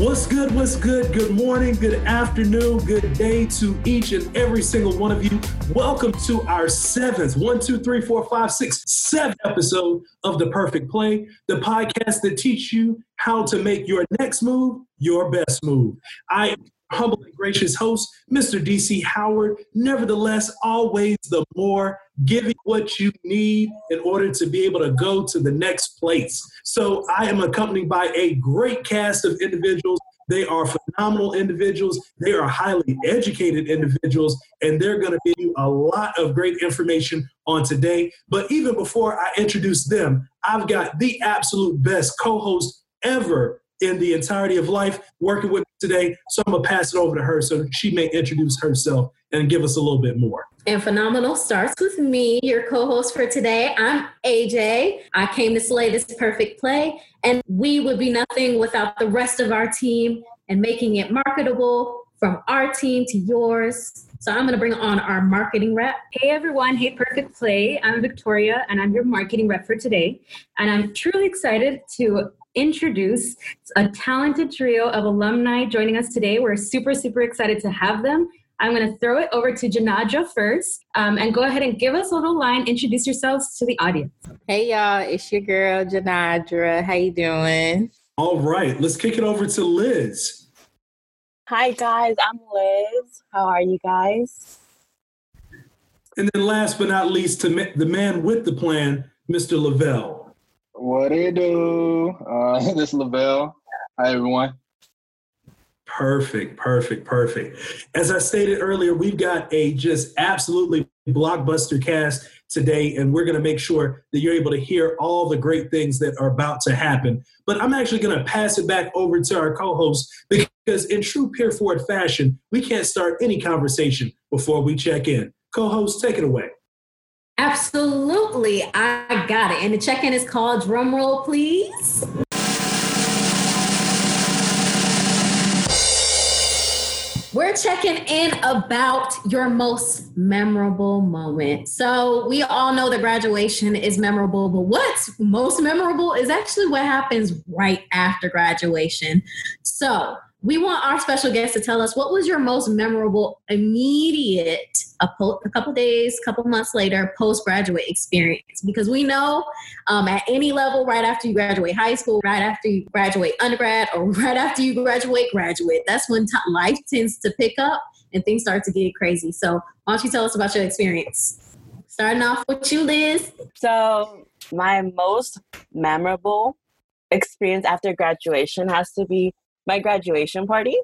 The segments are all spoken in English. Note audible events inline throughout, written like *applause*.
What's good? What's good? Good morning, good afternoon, good day to each and every single one of you. Welcome to our seventh, one, two, three, four, five, six, seven episode of The Perfect Play, the podcast that teach you how to make your next move your best move. I humble and gracious host, Mr. DC Howard. Nevertheless, always the more giving what you need in order to be able to go to the next place. So I am accompanied by a great cast of individuals. They are phenomenal individuals. They are highly educated individuals, and they're going to give you a lot of great information on today. But even before I introduce them, I've got the absolute best co host ever in the entirety of life working with today. So I'm going to pass it over to her so she may introduce herself and give us a little bit more. And phenomenal starts with me, your co host for today. I'm AJ. I came to slay this perfect play, and we would be nothing without the rest of our team and making it marketable from our team to yours. So I'm going to bring on our marketing rep. Hey everyone, hey Perfect Play. I'm Victoria and I'm your marketing rep for today. And I'm truly excited to introduce a talented trio of alumni joining us today. We're super, super excited to have them. I'm going to throw it over to Jenadra first um, and go ahead and give us a little line. Introduce yourselves to the audience. Hey y'all, it's your girl Jenadra. How you doing? All right, let's kick it over to Liz. Hi guys, I'm Liz. How are you guys? And then last but not least, to the man with the plan, Mr. LaVell. What it do? Uh, *laughs* this is LaVell. Hi, everyone. Perfect, perfect, perfect. As I stated earlier, we've got a just absolutely blockbuster cast today, and we're going to make sure that you're able to hear all the great things that are about to happen. But I'm actually going to pass it back over to our co host because, in true Peer fashion, we can't start any conversation before we check in. Co host, take it away. Absolutely. I got it. And the check in is called drum roll, please. We're checking in about your most memorable moment. So, we all know that graduation is memorable, but what's most memorable is actually what happens right after graduation. So, we want our special guest to tell us what was your most memorable immediate a, po- a couple days couple months later postgraduate experience? Because we know um, at any level right after you graduate high school right after you graduate undergrad or *laughs* right after you graduate graduate that's when t- life tends to pick up and things start to get crazy. So why don't you tell us about your experience? Starting off with you liz. So my most memorable experience after graduation has to be my graduation party.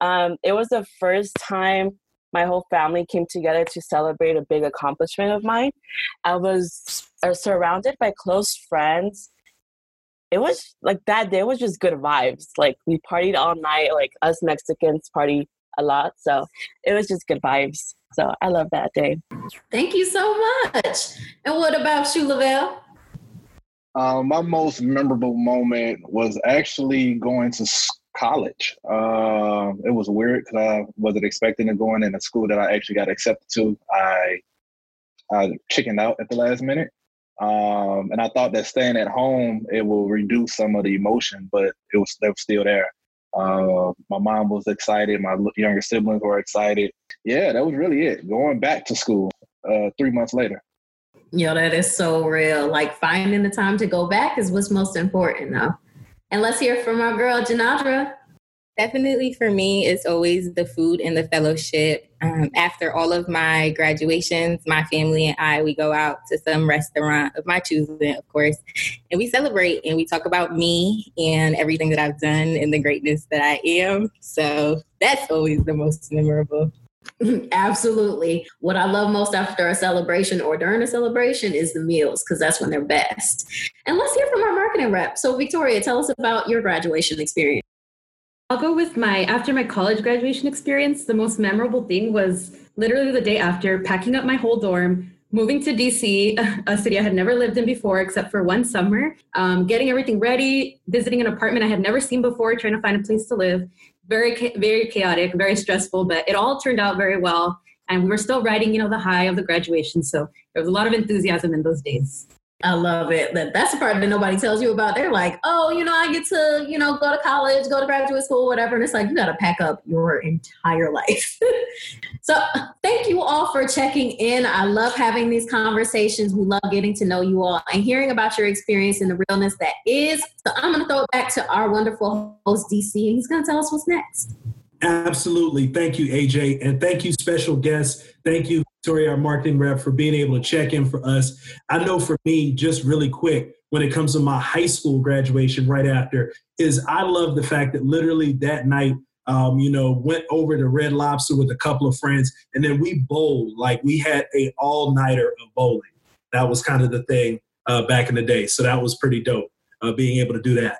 Um, it was the first time my whole family came together to celebrate a big accomplishment of mine. I was uh, surrounded by close friends. It was like that day was just good vibes. Like we partied all night, like us Mexicans party a lot. So it was just good vibes. So I love that day. Thank you so much. And what about you, LaVell? Uh, my most memorable moment was actually going to college. Uh, it was weird because I wasn't expecting to go in in a school that I actually got accepted to. I I chickened out at the last minute. Um, and I thought that staying at home it will reduce some of the emotion, but it was they were still there. Uh, my mom was excited. My younger siblings were excited. Yeah, that was really it. Going back to school uh, three months later. Yo, that is so real. Like finding the time to go back is what's most important now. And let's hear from our girl, Jenadra. Definitely for me, it's always the food and the fellowship. Um, after all of my graduations, my family and I, we go out to some restaurant of my choosing, of course, and we celebrate and we talk about me and everything that I've done and the greatness that I am. So that's always the most memorable. *laughs* Absolutely. What I love most after a celebration or during a celebration is the meals because that's when they're best. And let's hear from our marketing rep. So, Victoria, tell us about your graduation experience. I'll go with my after my college graduation experience. The most memorable thing was literally the day after packing up my whole dorm, moving to DC, *laughs* a city I had never lived in before except for one summer, um, getting everything ready, visiting an apartment I had never seen before, trying to find a place to live, very very chaotic, very stressful, but it all turned out very well. And we were still riding, you know, the high of the graduation. So there was a lot of enthusiasm in those days. I love it. That that's the part that nobody tells you about. They're like, oh, you know, I get to, you know, go to college, go to graduate school, whatever. And it's like you got to pack up your entire life. *laughs* so thank you all for checking in. I love having these conversations. We love getting to know you all and hearing about your experience and the realness that is. So I'm going to throw it back to our wonderful host DC, and he's going to tell us what's next. Absolutely. Thank you, AJ. And thank you, special guests. Thank you, Victoria, our marketing rep, for being able to check in for us. I know for me, just really quick, when it comes to my high school graduation right after, is I love the fact that literally that night, um, you know, went over to Red Lobster with a couple of friends, and then we bowled. Like we had a all nighter of bowling. That was kind of the thing uh, back in the day. So that was pretty dope, uh, being able to do that.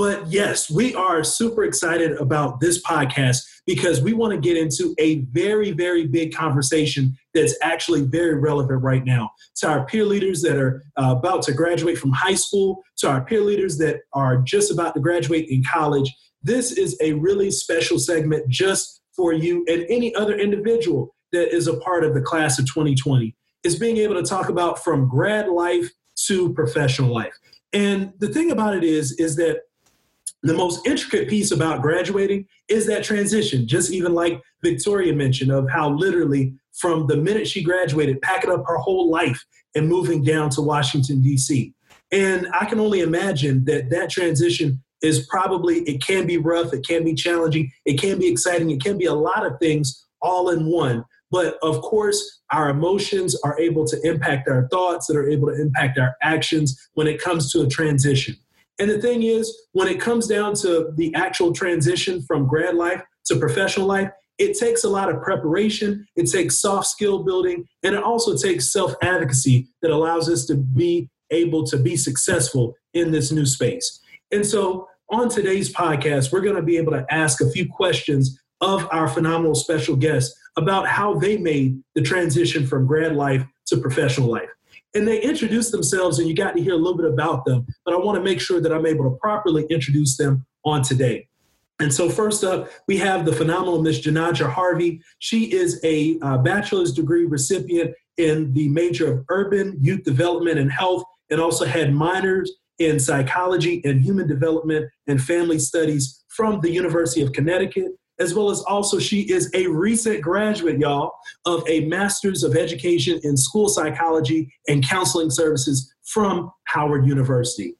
But yes, we are super excited about this podcast because we want to get into a very, very big conversation that's actually very relevant right now to our peer leaders that are uh, about to graduate from high school, to our peer leaders that are just about to graduate in college. This is a really special segment just for you and any other individual that is a part of the class of 2020. Is being able to talk about from grad life to professional life. And the thing about it is, is that the most intricate piece about graduating is that transition, just even like Victoria mentioned, of how literally from the minute she graduated, packing up her whole life and moving down to Washington, D.C. And I can only imagine that that transition is probably, it can be rough, it can be challenging, it can be exciting, it can be a lot of things all in one. But of course, our emotions are able to impact our thoughts, that are able to impact our actions when it comes to a transition. And the thing is, when it comes down to the actual transition from grad life to professional life, it takes a lot of preparation, it takes soft skill building, and it also takes self advocacy that allows us to be able to be successful in this new space. And so, on today's podcast, we're going to be able to ask a few questions of our phenomenal special guests about how they made the transition from grad life to professional life and they introduced themselves and you got to hear a little bit about them but i want to make sure that i'm able to properly introduce them on today. And so first up we have the phenomenal miss jenadra harvey. She is a uh, bachelor's degree recipient in the major of urban youth development and health and also had minors in psychology and human development and family studies from the university of connecticut as well as also she is a recent graduate, y'all, of a Master's of Education in School Psychology and Counseling Services from Howard University.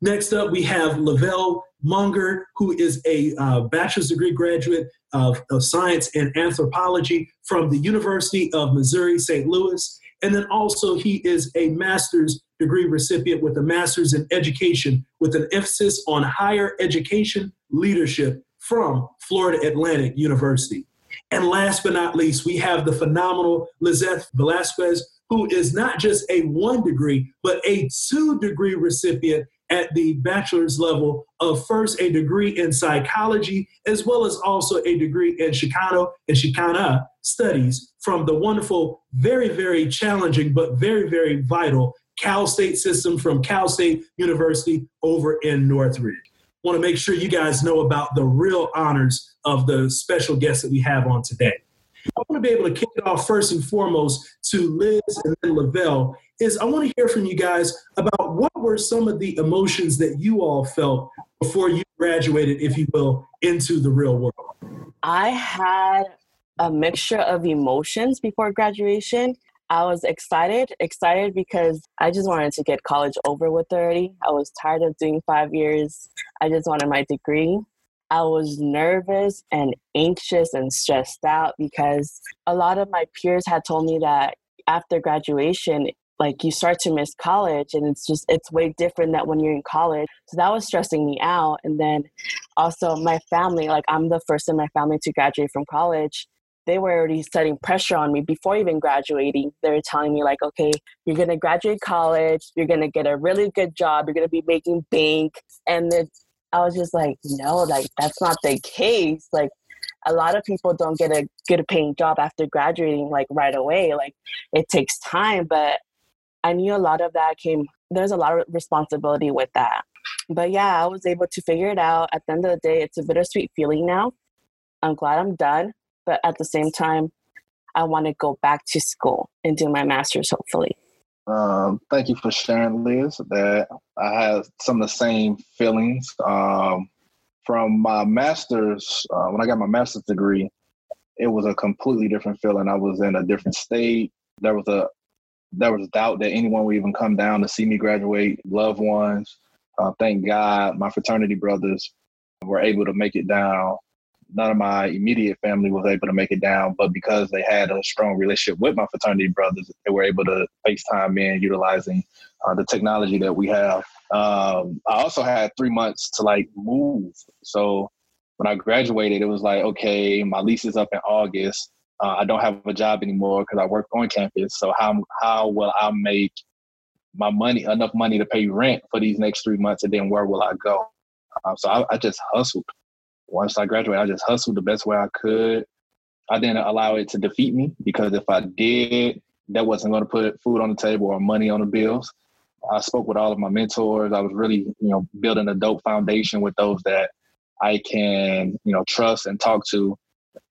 Next up, we have LaVell Monger, who is a uh, bachelor's degree graduate of, of Science and Anthropology from the University of Missouri St. Louis. And then also, he is a master's degree recipient with a master's in education with an emphasis on higher education leadership from Florida Atlantic University. And last but not least, we have the phenomenal Lisseth Velasquez, who is not just a one degree, but a two degree recipient at the bachelor's level of first a degree in psychology, as well as also a degree in Chicano and Chicana studies from the wonderful, very, very challenging, but very, very vital Cal State system from Cal State University over in Northridge want to make sure you guys know about the real honors of the special guests that we have on today. I want to be able to kick it off first and foremost to Liz and then Lavelle. Is I want to hear from you guys about what were some of the emotions that you all felt before you graduated, if you will, into the real world. I had a mixture of emotions before graduation. I was excited, excited because I just wanted to get college over with already. I was tired of doing five years. I just wanted my degree. I was nervous and anxious and stressed out because a lot of my peers had told me that after graduation, like you start to miss college and it's just it's way different than when you're in college so that was stressing me out and then also my family like i'm the first in my family to graduate from college they were already setting pressure on me before even graduating. They were telling me, like, okay, you're going to graduate college, you're going to get a really good job, you're going to be making bank. And then I was just like, no, like, that's not the case. Like, a lot of people don't get a good paying job after graduating, like, right away. Like, it takes time. But I knew a lot of that came, there's a lot of responsibility with that. But yeah, I was able to figure it out. At the end of the day, it's a bittersweet feeling now. I'm glad I'm done but at the same time, I want to go back to school and do my master's, hopefully. Um, thank you for sharing, Liz. That I had some of the same feelings um, from my master's. Uh, when I got my master's degree, it was a completely different feeling. I was in a different state. There was a there was doubt that anyone would even come down to see me graduate. Loved ones, uh, thank God, my fraternity brothers were able to make it down none of my immediate family was able to make it down, but because they had a strong relationship with my fraternity brothers, they were able to FaceTime in utilizing uh, the technology that we have. Um, I also had three months to like move. So when I graduated, it was like, okay, my lease is up in August. Uh, I don't have a job anymore because I work on campus. So how how will I make my money enough money to pay rent for these next three months, and then where will I go? Uh, so I, I just hustled once I graduated, I just hustled the best way I could. I didn't allow it to defeat me because if I did, that wasn't going to put food on the table or money on the bills. I spoke with all of my mentors. I was really, you know, building a dope foundation with those that I can, you know, trust and talk to,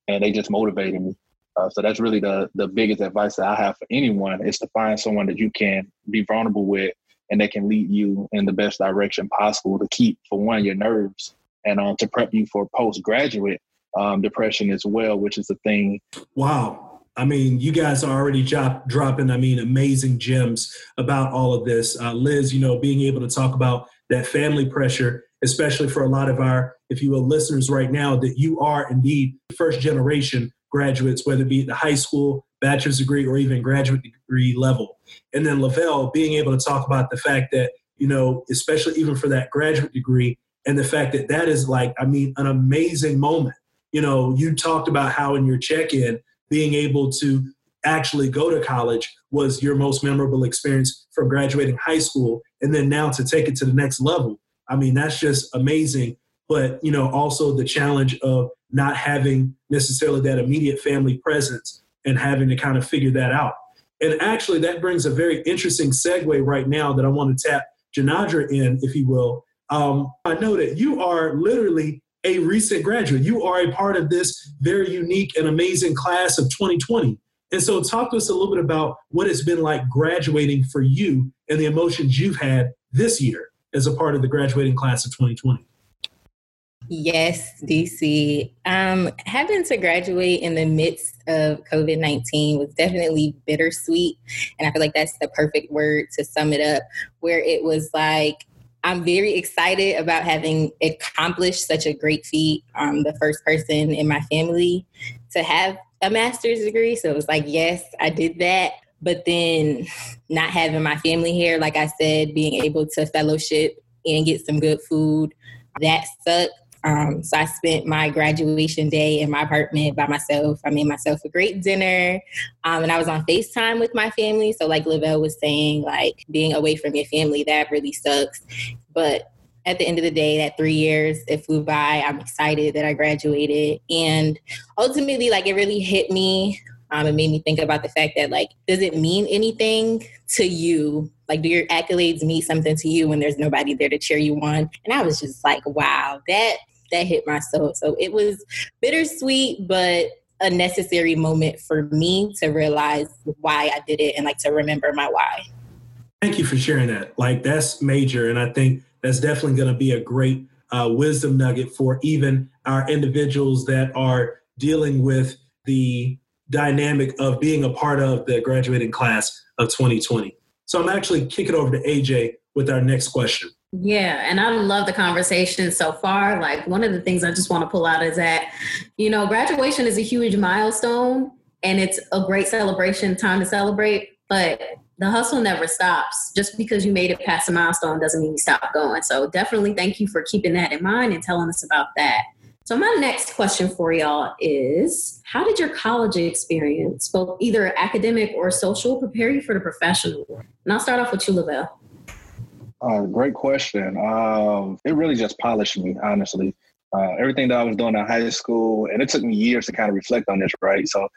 and they just motivated me. Uh, so that's really the the biggest advice that I have for anyone is to find someone that you can be vulnerable with and that can lead you in the best direction possible to keep, for one, your nerves and um, to prep you for postgraduate um, depression as well, which is a thing. Wow. I mean, you guys are already drop, dropping, I mean, amazing gems about all of this. Uh, Liz, you know, being able to talk about that family pressure, especially for a lot of our, if you will, listeners right now, that you are indeed first generation graduates, whether it be at the high school, bachelor's degree, or even graduate degree level. And then LaVell being able to talk about the fact that, you know, especially even for that graduate degree, and the fact that that is like i mean an amazing moment. You know you talked about how in your check-in being able to actually go to college was your most memorable experience from graduating high school and then now to take it to the next level. I mean that's just amazing. But you know also the challenge of not having necessarily that immediate family presence and having to kind of figure that out. And actually that brings a very interesting segue right now that i want to tap jenadra in if you will um, I know that you are literally a recent graduate. You are a part of this very unique and amazing class of 2020. And so, talk to us a little bit about what it's been like graduating for you and the emotions you've had this year as a part of the graduating class of 2020. Yes, DC. Um, having to graduate in the midst of COVID 19 was definitely bittersweet. And I feel like that's the perfect word to sum it up, where it was like, I'm very excited about having accomplished such a great feat. I'm the first person in my family to have a master's degree. So it was like, yes, I did that. But then not having my family here, like I said, being able to fellowship and get some good food, that sucked. Um, so I spent my graduation day in my apartment by myself. I made myself a great dinner, um, and I was on FaceTime with my family. So, like LaVell was saying, like being away from your family that really sucks. But at the end of the day, that three years it flew by. I'm excited that I graduated, and ultimately, like it really hit me. Um, it made me think about the fact that like, does it mean anything to you like, do your accolades mean something to you when there's nobody there to cheer you on? And I was just like, wow, that that hit my soul. So it was bittersweet, but a necessary moment for me to realize why I did it and like to remember my why. Thank you for sharing that. Like that's major, and I think that's definitely going to be a great uh, wisdom nugget for even our individuals that are dealing with the dynamic of being a part of the graduating class of 2020. So I'm actually kicking over to AJ with our next question. Yeah, and I love the conversation so far. Like one of the things I just want to pull out is that, you know, graduation is a huge milestone and it's a great celebration, time to celebrate, but the hustle never stops. Just because you made it past a milestone doesn't mean you stop going. So definitely thank you for keeping that in mind and telling us about that. So my next question for y'all is how did your college experience, both either academic or social, prepare you for the professional? And I'll start off with you, LaVell. Uh, great question. Um, it really just polished me, honestly. Uh, everything that I was doing in high school, and it took me years to kind of reflect on this, right? So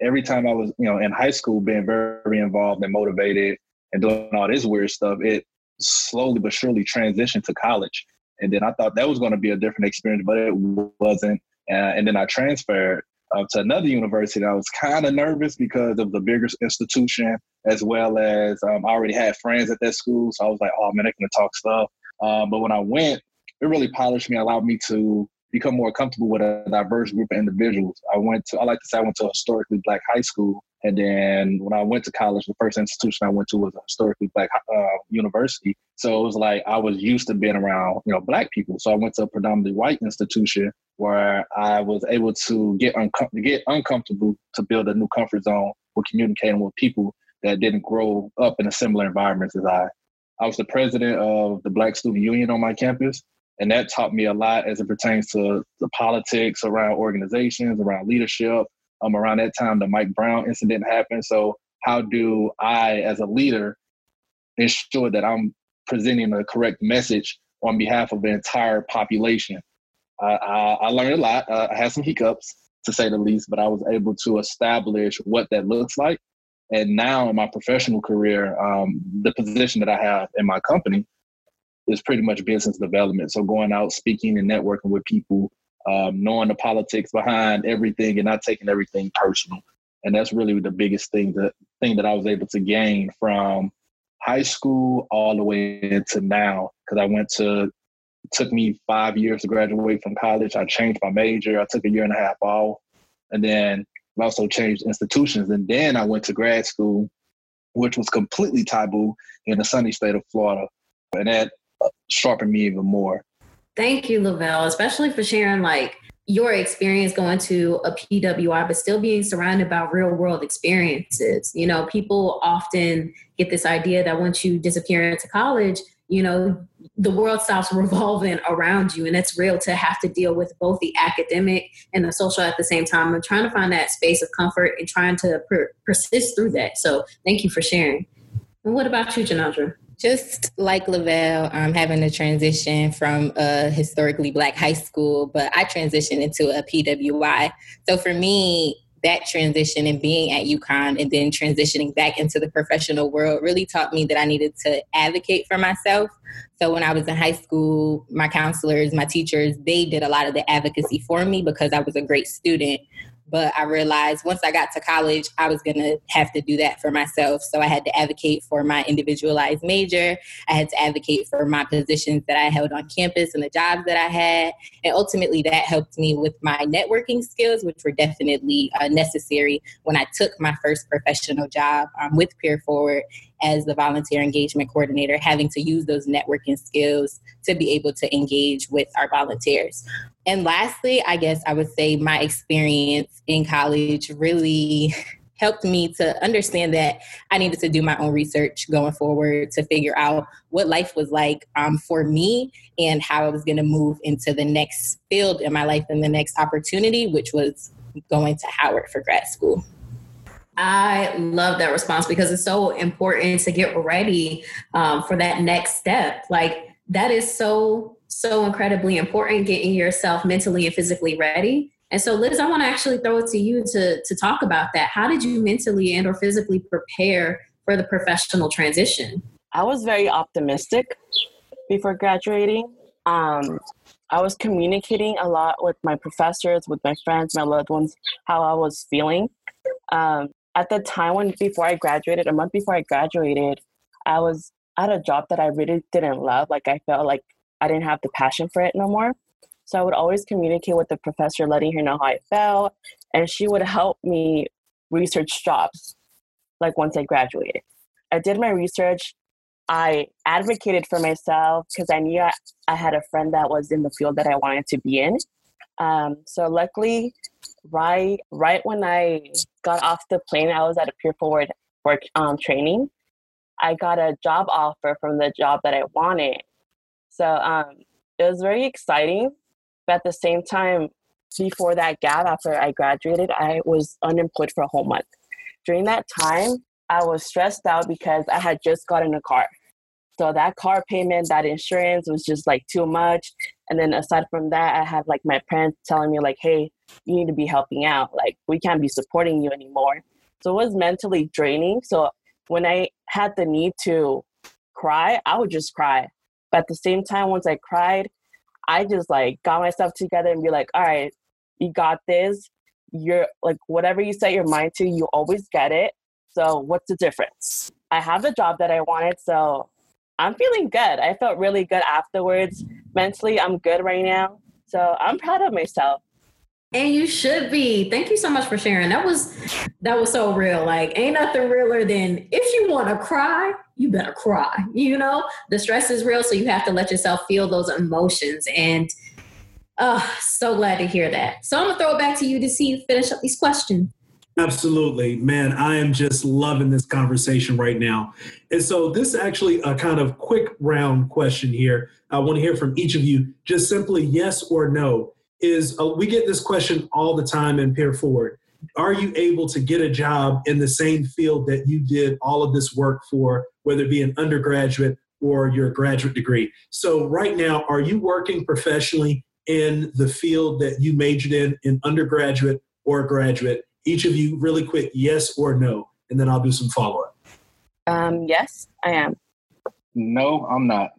every time I was, you know, in high school, being very involved and motivated and doing all this weird stuff, it slowly but surely transitioned to college. And then I thought that was going to be a different experience, but it wasn't. Uh, and then I transferred uh, to another university. I was kind of nervous because of the bigger institution, as well as um, I already had friends at that school. So I was like, oh man, going to talk stuff. Um, but when I went, it really polished me, allowed me to become more comfortable with a diverse group of individuals. I went to, I like to say, I went to a historically black high school. And then when I went to college, the first institution I went to was a historically black uh, university. So it was like I was used to being around, you know, black people. So I went to a predominantly white institution where I was able to get get uncomfortable to build a new comfort zone with communicating with people that didn't grow up in a similar environment as I. I was the president of the Black Student Union on my campus. And that taught me a lot as it pertains to the politics around organizations, around leadership. Um, around that time, the Mike Brown incident happened. So, how do I, as a leader, ensure that I'm presenting the correct message on behalf of the entire population? I, I, I learned a lot. Uh, I had some hiccups, to say the least, but I was able to establish what that looks like. And now, in my professional career, um, the position that I have in my company, is pretty much business development. So going out, speaking and networking with people, um, knowing the politics behind everything and not taking everything personal. And that's really the biggest thing that thing that I was able to gain from high school all the way into now. Because I went to took me five years to graduate from college. I changed my major. I took a year and a half off, and then I also changed institutions. And then I went to grad school, which was completely taboo in the sunny state of Florida. And that sharpened me even more. Thank you, LaVell, especially for sharing like your experience going to a PWI, but still being surrounded by real world experiences. You know, people often get this idea that once you disappear into college, you know, the world stops *laughs* revolving around you. And it's real to have to deal with both the academic and the social at the same time. I'm trying to find that space of comfort and trying to per- persist through that. So thank you for sharing. And what about you, Jenadra? Just like LaVell, I'm having a transition from a historically black high school, but I transitioned into a PWI. So for me, that transition and being at UConn and then transitioning back into the professional world really taught me that I needed to advocate for myself. So when I was in high school, my counselors, my teachers, they did a lot of the advocacy for me because I was a great student. But I realized once I got to college, I was going to have to do that for myself. So I had to advocate for my individualized major. I had to advocate for my positions that I held on campus and the jobs that I had. And ultimately, that helped me with my networking skills, which were definitely uh, necessary when I took my first professional job um, with Peer Forward as the volunteer engagement coordinator, having to use those networking skills to be able to engage with our volunteers. And lastly, I guess I would say my experience in college really *laughs* helped me to understand that I needed to do my own research going forward to figure out what life was like um, for me and how I was going to move into the next field in my life and the next opportunity, which was going to Howard for grad school. I love that response because it's so important to get ready um, for that next step. Like, that is so so incredibly important getting yourself mentally and physically ready. And so, Liz, I want to actually throw it to you to, to talk about that. How did you mentally and or physically prepare for the professional transition? I was very optimistic before graduating. Um, I was communicating a lot with my professors, with my friends, my loved ones, how I was feeling. Um, at the time when before I graduated, a month before I graduated, I was at a job that I really didn't love. Like I felt like I didn't have the passion for it no more. So I would always communicate with the professor, letting her know how I felt, and she would help me research jobs. Like once I graduated, I did my research. I advocated for myself because I knew I, I, had a friend that was in the field that I wanted to be in. Um, so luckily, right right when I got off the plane, I was at a peer forward work um, training. I got a job offer from the job that I wanted, so um, it was very exciting. But at the same time, before that gap, after I graduated, I was unemployed for a whole month. During that time, I was stressed out because I had just gotten a car. So that car payment, that insurance was just like too much. And then aside from that, I had like my parents telling me like, hey, you need to be helping out. Like we can't be supporting you anymore. So it was mentally draining. So when I had the need to cry, I would just cry. But at the same time, once I cried, I just like got myself together and be like, all right, you got this. you're like whatever you set your mind to, you always get it. So what's the difference? I have the job that I wanted, so I'm feeling good. I felt really good afterwards. Mentally, I'm good right now. So I'm proud of myself. And you should be. Thank you so much for sharing. That was that was so real. Like ain't nothing realer than if you want to cry, you better cry. You know, the stress is real, so you have to let yourself feel those emotions. And uh, so glad to hear that. So I'm gonna throw it back to you to see you finish up these questions. Absolutely, man. I am just loving this conversation right now. And so, this is actually a kind of quick round question here. I want to hear from each of you, just simply yes or no. Is uh, we get this question all the time in Peer Forward. Are you able to get a job in the same field that you did all of this work for, whether it be an undergraduate or your graduate degree? So, right now, are you working professionally in the field that you majored in, in undergraduate or graduate? each of you really quick yes or no and then i'll do some follow-up um yes i am no i'm not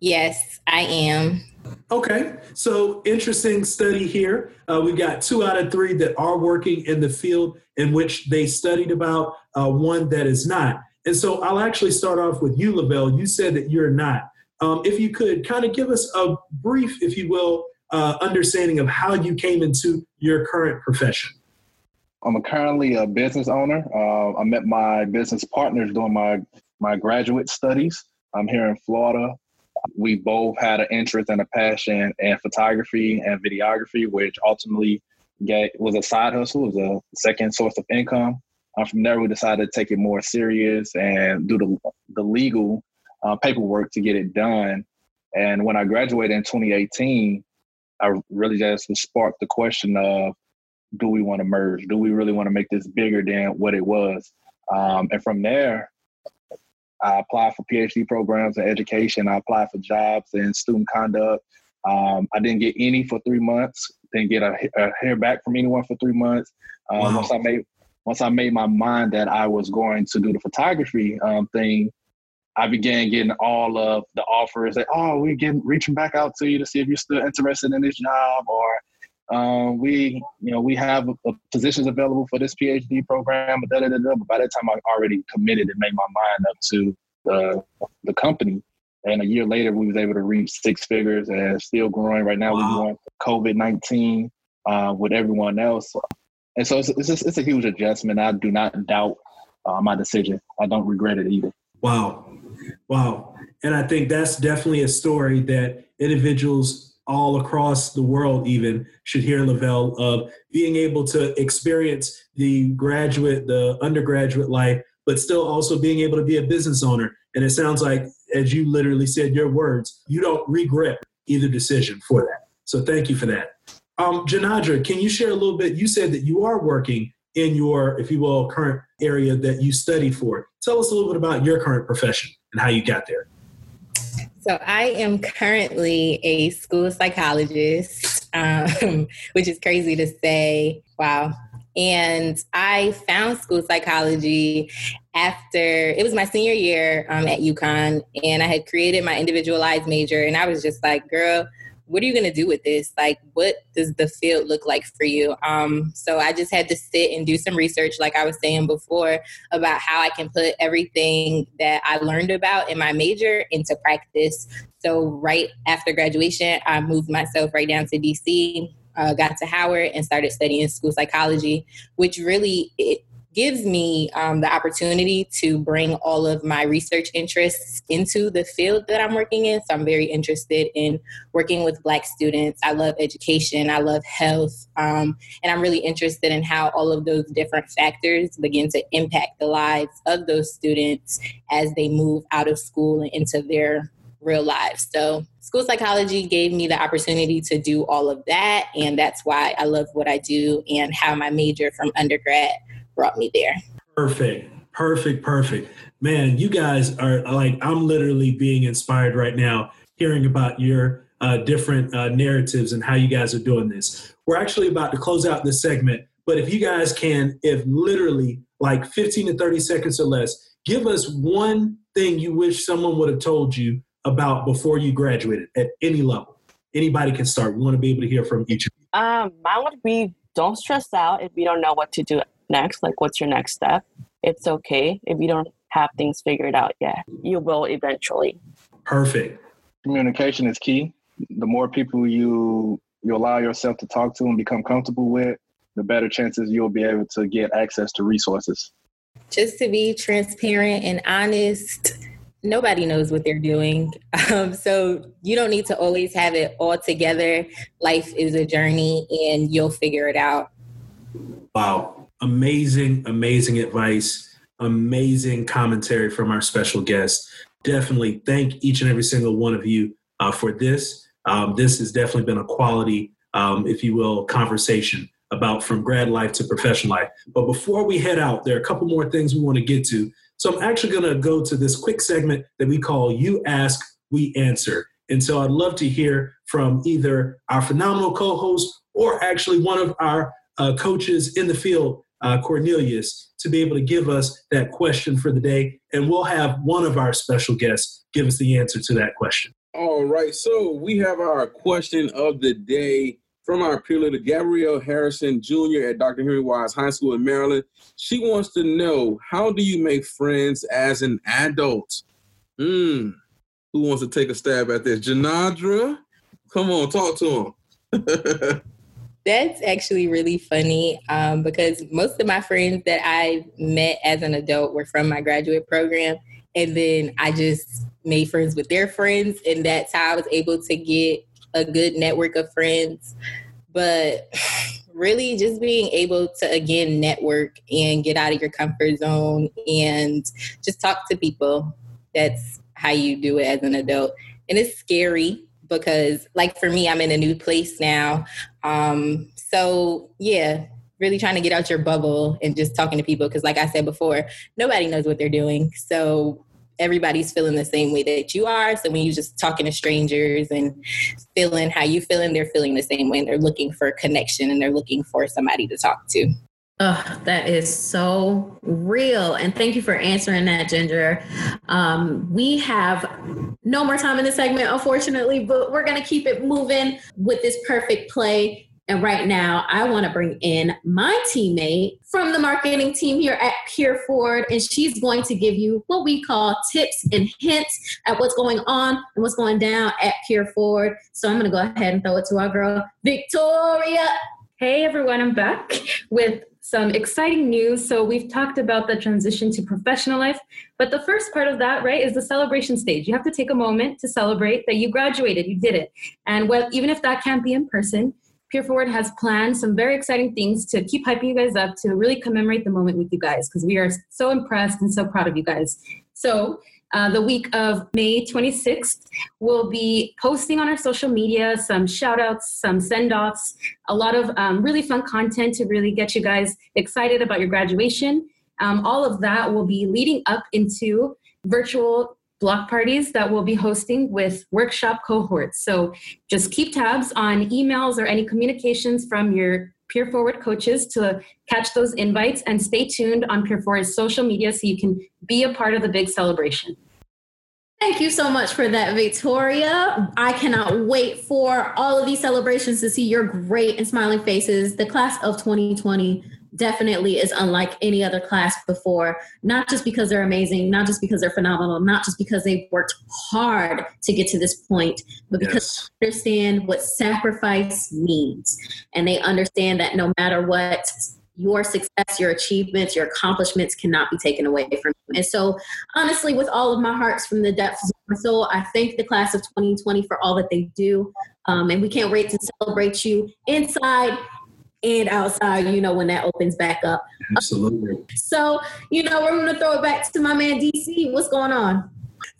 yes i am okay so interesting study here uh, we've got two out of three that are working in the field in which they studied about uh, one that is not and so i'll actually start off with you lavell you said that you're not um, if you could kind of give us a brief if you will uh, understanding of how you came into your current profession I'm currently a business owner. Uh, I met my business partners during my my graduate studies. I'm here in Florida. We both had an interest and a passion in photography and videography, which ultimately get, was a side hustle, was a second source of income. Uh, from there, we decided to take it more serious and do the, the legal uh, paperwork to get it done. And when I graduated in 2018, I really just sparked the question of do we want to merge? Do we really want to make this bigger than what it was? Um, and from there, I applied for PhD programs in education. I applied for jobs in student conduct. Um, I didn't get any for three months. Didn't get a, a hair back from anyone for three months. Um, wow. Once I made once I made my mind that I was going to do the photography um, thing, I began getting all of the offers that oh we're getting reaching back out to you to see if you're still interested in this job or um, we, you know, we have a, a positions available for this PhD program, but, da, da, da, but by that time I already committed and made my mind up to the the company. And a year later, we was able to reach six figures and still growing. Right now, wow. we're going COVID nineteen uh, with everyone else, and so it's it's, just, it's a huge adjustment. I do not doubt uh, my decision. I don't regret it either. Wow, wow, and I think that's definitely a story that individuals all across the world even should hear LaVell of being able to experience the graduate, the undergraduate life, but still also being able to be a business owner. And it sounds like, as you literally said your words, you don't regret either decision for that. So thank you for that. Um, Jenadra, can you share a little bit? You said that you are working in your, if you will, current area that you studied for. Tell us a little bit about your current profession and how you got there. So I am currently a school psychologist, um, *laughs* which is crazy to say. Wow. And I found school psychology after it was my senior year um, at UConn, and I had created my individualized major. And I was just like, girl, what are you going to do with this? Like, what does the field look like for you? Um, so I just had to sit and do some research, like I was saying before, about how I can put everything that I learned about in my major into practice. So right after graduation, I moved myself right down to DC. Uh, got to Howard and started studying school psychology, which really it, gives me um, the opportunity to bring all of my research interests into the field that I'm working in. So I'm very interested in working with Black students. I love education, I love health, um, and I'm really interested in how all of those different factors begin to impact the lives of those students as they move out of school and into their real lives. So, school psychology gave me the opportunity to do all of that. And that's why I love what I do and how my major from undergrad brought me there. Perfect. Perfect. Perfect. Man, you guys are like, I'm literally being inspired right now hearing about your uh, different uh, narratives and how you guys are doing this. We're actually about to close out this segment, but if you guys can, if literally like 15 to 30 seconds or less, give us one thing you wish someone would have told you about before you graduated at any level. Anybody can start. We want to be able to hear from each of you. Um, mine would be don't stress out if you don't know what to do next. Like, what's your next step? It's okay if you don't have things figured out yet. You will eventually. Perfect. Communication is key. The more people you you allow yourself to talk to and become comfortable with, the better chances you'll be able to get access to resources. Just to be transparent and honest, nobody knows what they're doing. *laughs* Um, so you don't need to always have it all together. Life is a journey and you'll figure it out. Wow. Amazing, amazing advice. Amazing commentary from our special guest. Definitely thank each and every single one of you uh, for this. Um, this has definitely been a quality, um, if you will, conversation about from grad life to professional life. But before we head out, there are a couple more things we want to get to. So I'm actually going to go to this quick segment that we call You Ask, We Answer. And so I'd love to hear from either our phenomenal co host or actually one of our uh, coaches in the field, uh, Cornelius, to be able to give us that question for the day. And we'll have one of our special guests give us the answer to that question. All right. So we have our question of the day from our peer leader, Gabrielle Harrison Jr. at Dr. Henry Wise High School in Maryland. She wants to know how do you make friends as an adult? Hmm. Who wants to take a stab at this? Jenadra? Come on, talk to him. *laughs* That's actually really funny um, because most of my friends that I met as an adult were from my graduate program. And then I just made friends with their friends. And that's how I was able to get a good network of friends. But *sighs* really, just being able to, again, network and get out of your comfort zone and just talk to people. That's how you do it as an adult. And it's scary because like for me i'm in a new place now. Um so yeah really trying to get out your bubble and just talking to people because like i said before nobody knows what they're doing. So everybody's feeling the same way that you are. So when you're just talking to strangers and feeling how you feeling they're feeling the same way and they're looking for connection and they're looking for somebody to talk to Oh, that is so real. And thank you for answering that, Ginger. Um, we have no more time in this segment, unfortunately, but we're going to keep it moving with this perfect play. And right now, I want to bring in my teammate from the marketing team here at Peer Forward, and she's going to give you what we call tips and hints at what's going on and what's going down at Peer Forward. So I'm going to go ahead and throw it to our girl, Victoria. Hey everyone, I'm back with some exciting news. So we've talked about the transition to professional life, but the first part of that, right, is the celebration stage. You have to take a moment to celebrate that you graduated, you did it. And well, even if that can't be in person, Peer Forward has planned some very exciting things to keep hyping you guys up to really commemorate the moment with you guys because we are so impressed and so proud of you guys. So uh, the week of May 26th, we'll be posting on our social media some shout outs, some send offs, a lot of um, really fun content to really get you guys excited about your graduation. Um, all of that will be leading up into virtual block parties that we'll be hosting with workshop cohorts. So just keep tabs on emails or any communications from your Peer Forward coaches to catch those invites and stay tuned on Peer Forward's social media so you can be a part of the big celebration. Thank you so much for that, Victoria. I cannot wait for all of these celebrations to see your great and smiling faces. The class of 2020 definitely is unlike any other class before, not just because they're amazing, not just because they're phenomenal, not just because they've worked hard to get to this point, but because yes. they understand what sacrifice means. And they understand that no matter what, your success, your achievements, your accomplishments cannot be taken away from you. And so, honestly, with all of my hearts from the depths of my soul, I thank the class of 2020 for all that they do. Um, and we can't wait to celebrate you inside and outside, you know, when that opens back up. Absolutely. So, you know, we're going to throw it back to my man DC. What's going on?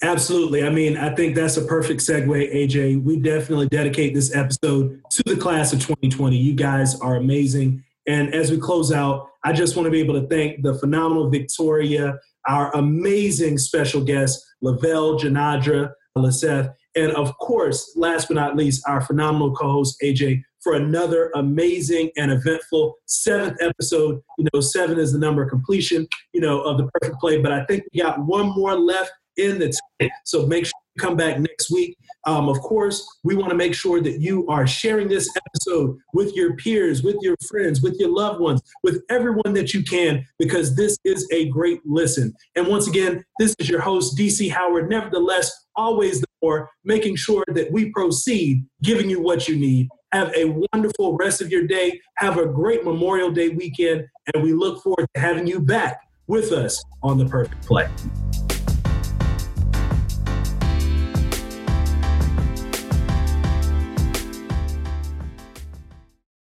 Absolutely. I mean, I think that's a perfect segue, AJ. We definitely dedicate this episode to the class of 2020. You guys are amazing. And as we close out, I just want to be able to thank the phenomenal Victoria, our amazing special guest, LaVell Jenadra Lisseth, and of course, last but not least, our phenomenal co-host, AJ, for another amazing and eventful seventh episode. You know, seven is the number of completion, you know, of the perfect play. But I think we got one more left in the tank. So make sure you come back next week. Um, of course, we want to make sure that you are sharing this episode with your peers, with your friends, with your loved ones, with everyone that you can, because this is a great listen. And once again, this is your host, DC Howard. Nevertheless, always the more, making sure that we proceed, giving you what you need. Have a wonderful rest of your day. Have a great Memorial Day weekend. And we look forward to having you back with us on The Perfect Play.